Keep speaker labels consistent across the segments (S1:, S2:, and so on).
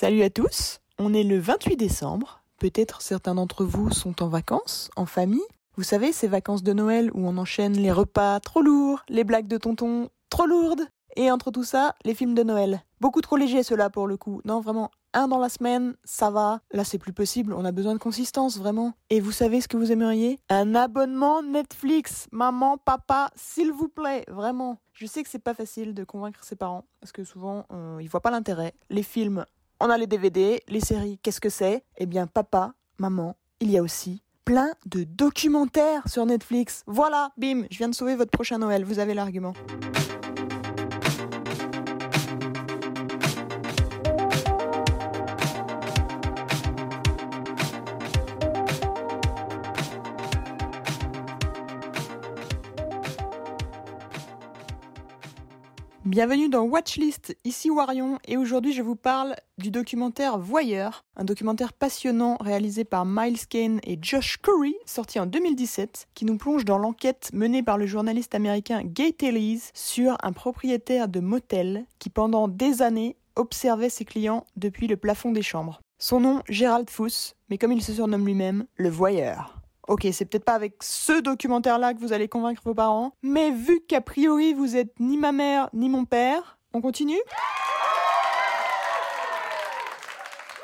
S1: Salut à tous, on est le 28 décembre. Peut-être certains d'entre vous sont en vacances, en famille. Vous savez, ces vacances de Noël où on enchaîne les repas trop lourds, les blagues de tonton trop lourdes, et entre tout ça, les films de Noël. Beaucoup trop légers ceux-là pour le coup. Non, vraiment, un dans la semaine, ça va. Là, c'est plus possible, on a besoin de consistance, vraiment. Et vous savez ce que vous aimeriez? Un abonnement Netflix. Maman, papa, s'il vous plaît, vraiment. Je sais que c'est pas facile de convaincre ses parents, parce que souvent, euh, ils voient pas l'intérêt. Les films, on a les DVD, les séries, qu'est-ce que c'est? Eh bien, papa, maman, il y a aussi plein de documentaires sur Netflix. Voilà, bim, je viens de sauver votre prochain Noël, vous avez l'argument. Bienvenue dans Watchlist, ici Warion, et aujourd'hui je vous parle du documentaire Voyeur, un documentaire passionnant réalisé par Miles Kane et Josh Curry, sorti en 2017, qui nous plonge dans l'enquête menée par le journaliste américain Gay Elise sur un propriétaire de motel qui pendant des années observait ses clients depuis le plafond des chambres. Son nom, Gérald Fuss, mais comme il se surnomme lui-même, le Voyeur. Ok, c'est peut-être pas avec ce documentaire-là que vous allez convaincre vos parents, mais vu qu'a priori vous êtes ni ma mère ni mon père, on continue?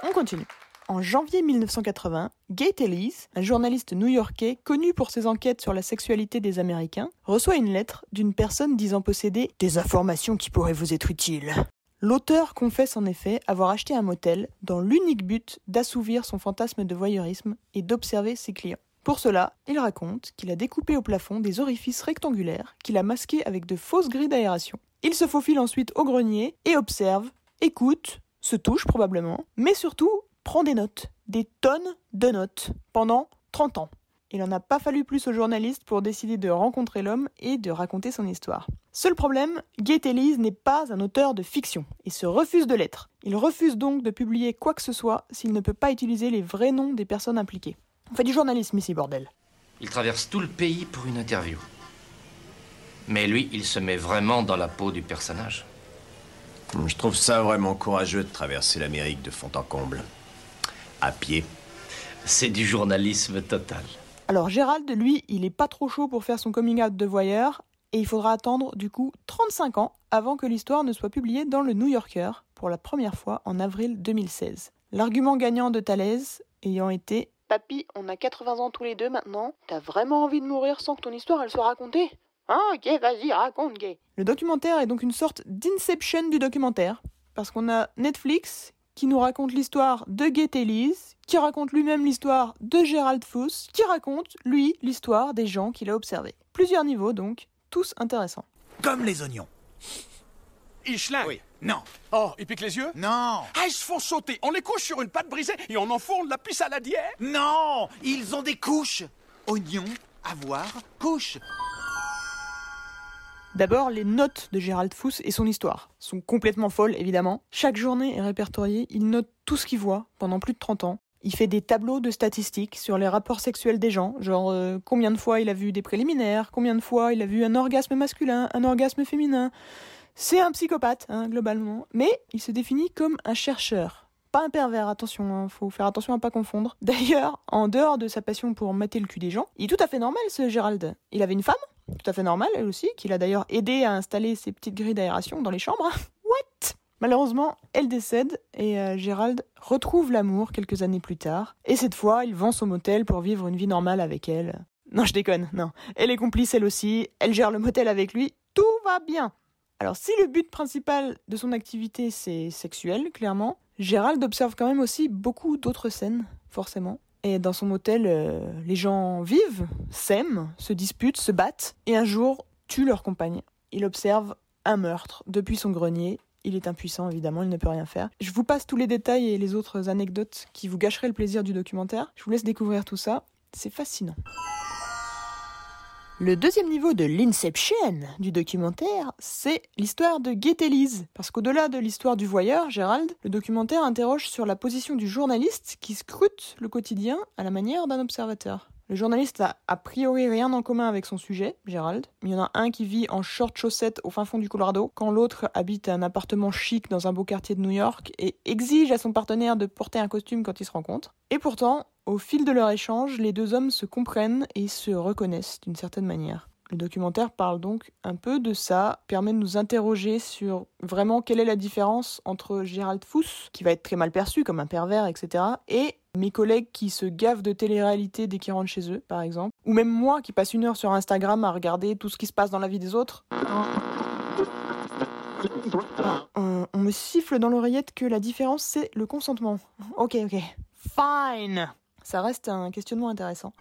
S1: On continue. En janvier 1980, Gay Ellis, un journaliste new-yorkais connu pour ses enquêtes sur la sexualité des Américains, reçoit une lettre d'une personne disant posséder des informations qui pourraient vous être utiles. L'auteur confesse en effet avoir acheté un motel dans l'unique but d'assouvir son fantasme de voyeurisme et d'observer ses clients. Pour cela, il raconte qu'il a découpé au plafond des orifices rectangulaires qu'il a masqués avec de fausses grilles d'aération. Il se faufile ensuite au grenier et observe, écoute, se touche probablement, mais surtout prend des notes, des tonnes de notes, pendant 30 ans. Il n'en a pas fallu plus aux journalistes pour décider de rencontrer l'homme et de raconter son histoire. Seul problème, Goethe Elise n'est pas un auteur de fiction et se refuse de l'être. Il refuse donc de publier quoi que ce soit s'il ne peut pas utiliser les vrais noms des personnes impliquées. On fait du journalisme ici, bordel.
S2: Il traverse tout le pays pour une interview. Mais lui, il se met vraiment dans la peau du personnage.
S3: Je trouve ça vraiment courageux de traverser l'Amérique de fond en comble. À pied.
S2: C'est du journalisme total.
S1: Alors Gérald, lui, il est pas trop chaud pour faire son coming out de voyeur, et il faudra attendre du coup 35 ans avant que l'histoire ne soit publiée dans le New Yorker pour la première fois en avril 2016. L'argument gagnant de Thalès ayant été Papy, on a 80 ans tous les deux maintenant. T'as vraiment envie de mourir sans que ton histoire elle soit racontée? Ah ok, vas-y, raconte, gay. Le documentaire est donc une sorte d'inception du documentaire. Parce qu'on a Netflix qui nous raconte l'histoire de Gay Elise, qui raconte lui-même l'histoire de Gérald Fuss, qui raconte, lui, l'histoire des gens qu'il a observés. Plusieurs niveaux donc, tous intéressants.
S4: Comme les oignons.
S5: Ils schlinguent.
S4: Oui. Non.
S5: Oh, ils piquent les yeux
S4: Non.
S5: Ah, ils se font sauter. On les couche sur une pâte brisée et on enfourne la pisse à la dière.
S4: Non. Ils ont des couches. Oignons, avoir, couche.
S1: D'abord, les notes de Gérald Fuss et son histoire sont complètement folles, évidemment. Chaque journée est répertoriée, il note tout ce qu'il voit pendant plus de 30 ans. Il fait des tableaux de statistiques sur les rapports sexuels des gens, genre euh, combien de fois il a vu des préliminaires, combien de fois il a vu un orgasme masculin, un orgasme féminin. C'est un psychopathe, hein, globalement, mais il se définit comme un chercheur. Pas un pervers, attention, hein, faut faire attention à pas confondre. D'ailleurs, en dehors de sa passion pour mater le cul des gens, il est tout à fait normal ce Gérald. Il avait une femme, tout à fait normale elle aussi, qu'il a d'ailleurs aidé à installer ses petites grilles d'aération dans les chambres. What? Malheureusement, elle décède et euh, Gérald retrouve l'amour quelques années plus tard. Et cette fois, il vend son motel pour vivre une vie normale avec elle. Non, je déconne, non. Elle est complice elle aussi, elle gère le motel avec lui, tout va bien. Alors si le but principal de son activité c'est sexuel, clairement, Gérald observe quand même aussi beaucoup d'autres scènes, forcément. Et dans son motel, euh, les gens vivent, s'aiment, se disputent, se battent, et un jour tuent leur compagne. Il observe un meurtre depuis son grenier. Il est impuissant, évidemment, il ne peut rien faire. Je vous passe tous les détails et les autres anecdotes qui vous gâcheraient le plaisir du documentaire. Je vous laisse découvrir tout ça. C'est fascinant. Le deuxième niveau de l'inception du documentaire, c'est l'histoire de Elise. Parce qu'au-delà de l'histoire du voyeur, Gérald, le documentaire interroge sur la position du journaliste qui scrute le quotidien à la manière d'un observateur. Le journaliste a a priori rien en commun avec son sujet, Gérald. Il y en a un qui vit en short chaussettes au fin fond du Colorado, quand l'autre habite un appartement chic dans un beau quartier de New York et exige à son partenaire de porter un costume quand ils se rencontrent. Et pourtant, au fil de leur échange, les deux hommes se comprennent et se reconnaissent d'une certaine manière. Le documentaire parle donc un peu de ça, permet de nous interroger sur vraiment quelle est la différence entre Gérald Fuss, qui va être très mal perçu comme un pervers, etc., et mes collègues qui se gavent de télé-réalité dès qu'ils rentrent chez eux, par exemple, ou même moi qui passe une heure sur Instagram à regarder tout ce qui se passe dans la vie des autres. On, on me siffle dans l'oreillette que la différence c'est le consentement. Ok, ok. Fine. Ça reste un questionnement intéressant.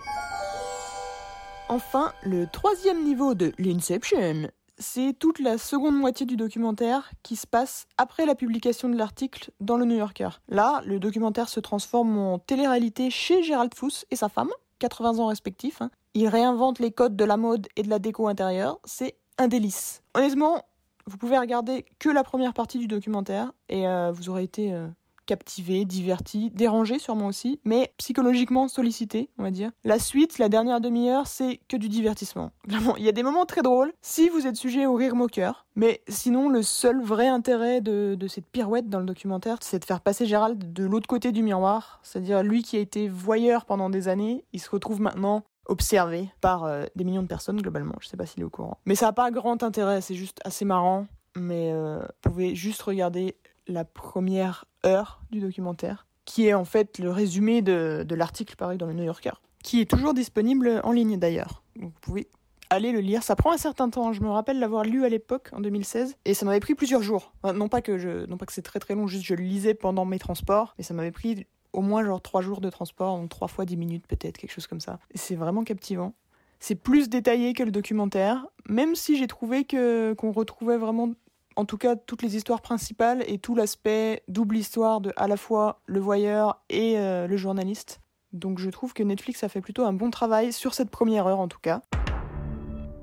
S1: Enfin, le troisième niveau de l'Inception, c'est toute la seconde moitié du documentaire qui se passe après la publication de l'article dans le New Yorker. Là, le documentaire se transforme en télé-réalité chez Gérald Fuss et sa femme, 80 ans respectifs. hein. Il réinvente les codes de la mode et de la déco intérieure. C'est un délice. Honnêtement, vous pouvez regarder que la première partie du documentaire et euh, vous aurez été euh, captivé, diverti, dérangé sûrement aussi, mais psychologiquement sollicité, on va dire. La suite, la dernière demi-heure, c'est que du divertissement. Il y a des moments très drôles si vous êtes sujet au rire moqueur, mais sinon le seul vrai intérêt de, de cette pirouette dans le documentaire, c'est de faire passer Gérald de l'autre côté du miroir, c'est-à-dire lui qui a été voyeur pendant des années, il se retrouve maintenant observé par euh, des millions de personnes globalement, je sais pas s'il est au courant. Mais ça n'a pas grand intérêt, c'est juste assez marrant, mais euh, vous pouvez juste regarder la première heure du documentaire, qui est en fait le résumé de, l'article paru dans le New Yorker, qui est toujours disponible en ligne d'ailleurs. Vous pouvez aller le lire. Ça prend un certain temps. Je me rappelle l'avoir lu à l'époque, en 2016, et ça m'avait pris plusieurs jours. Non pas que non pas que c'est très très long, juste je le lisais pendant mes transports, mais ça m'avait pris au moins genre trois jours de transport, donc trois fois dix minutes peut-être, quelque chose comme ça. C'est vraiment captivant. C'est plus détaillé que le documentaire, même si j'ai trouvé que qu'on retrouvait vraiment en tout cas toutes les histoires principales et tout l'aspect double histoire de à la fois le voyeur et euh, le journaliste. Donc je trouve que Netflix a fait plutôt un bon travail sur cette première heure en tout cas.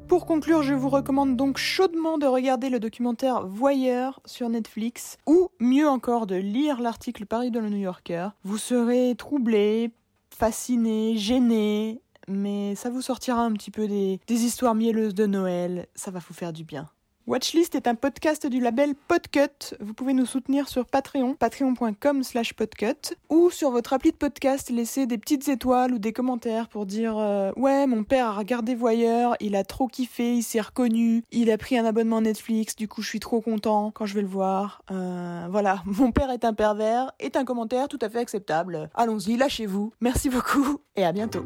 S1: Pour conclure, je vous recommande donc chaudement de regarder le documentaire Voyeur sur Netflix ou mieux encore de lire l'article paru dans le New Yorker. Vous serez troublé, fasciné, gêné, mais ça vous sortira un petit peu des, des histoires mielleuses de Noël, ça va vous faire du bien. Watchlist est un podcast du label Podcut. Vous pouvez nous soutenir sur Patreon, patreon.com slash podcut, ou sur votre appli de podcast, laisser des petites étoiles ou des commentaires pour dire euh, Ouais, mon père a regardé Voyeur, il a trop kiffé, il s'est reconnu, il a pris un abonnement Netflix, du coup je suis trop content quand je vais le voir. Euh, voilà, mon père est un pervers, est un commentaire tout à fait acceptable. Allons-y, lâchez-vous. Merci beaucoup, et à bientôt.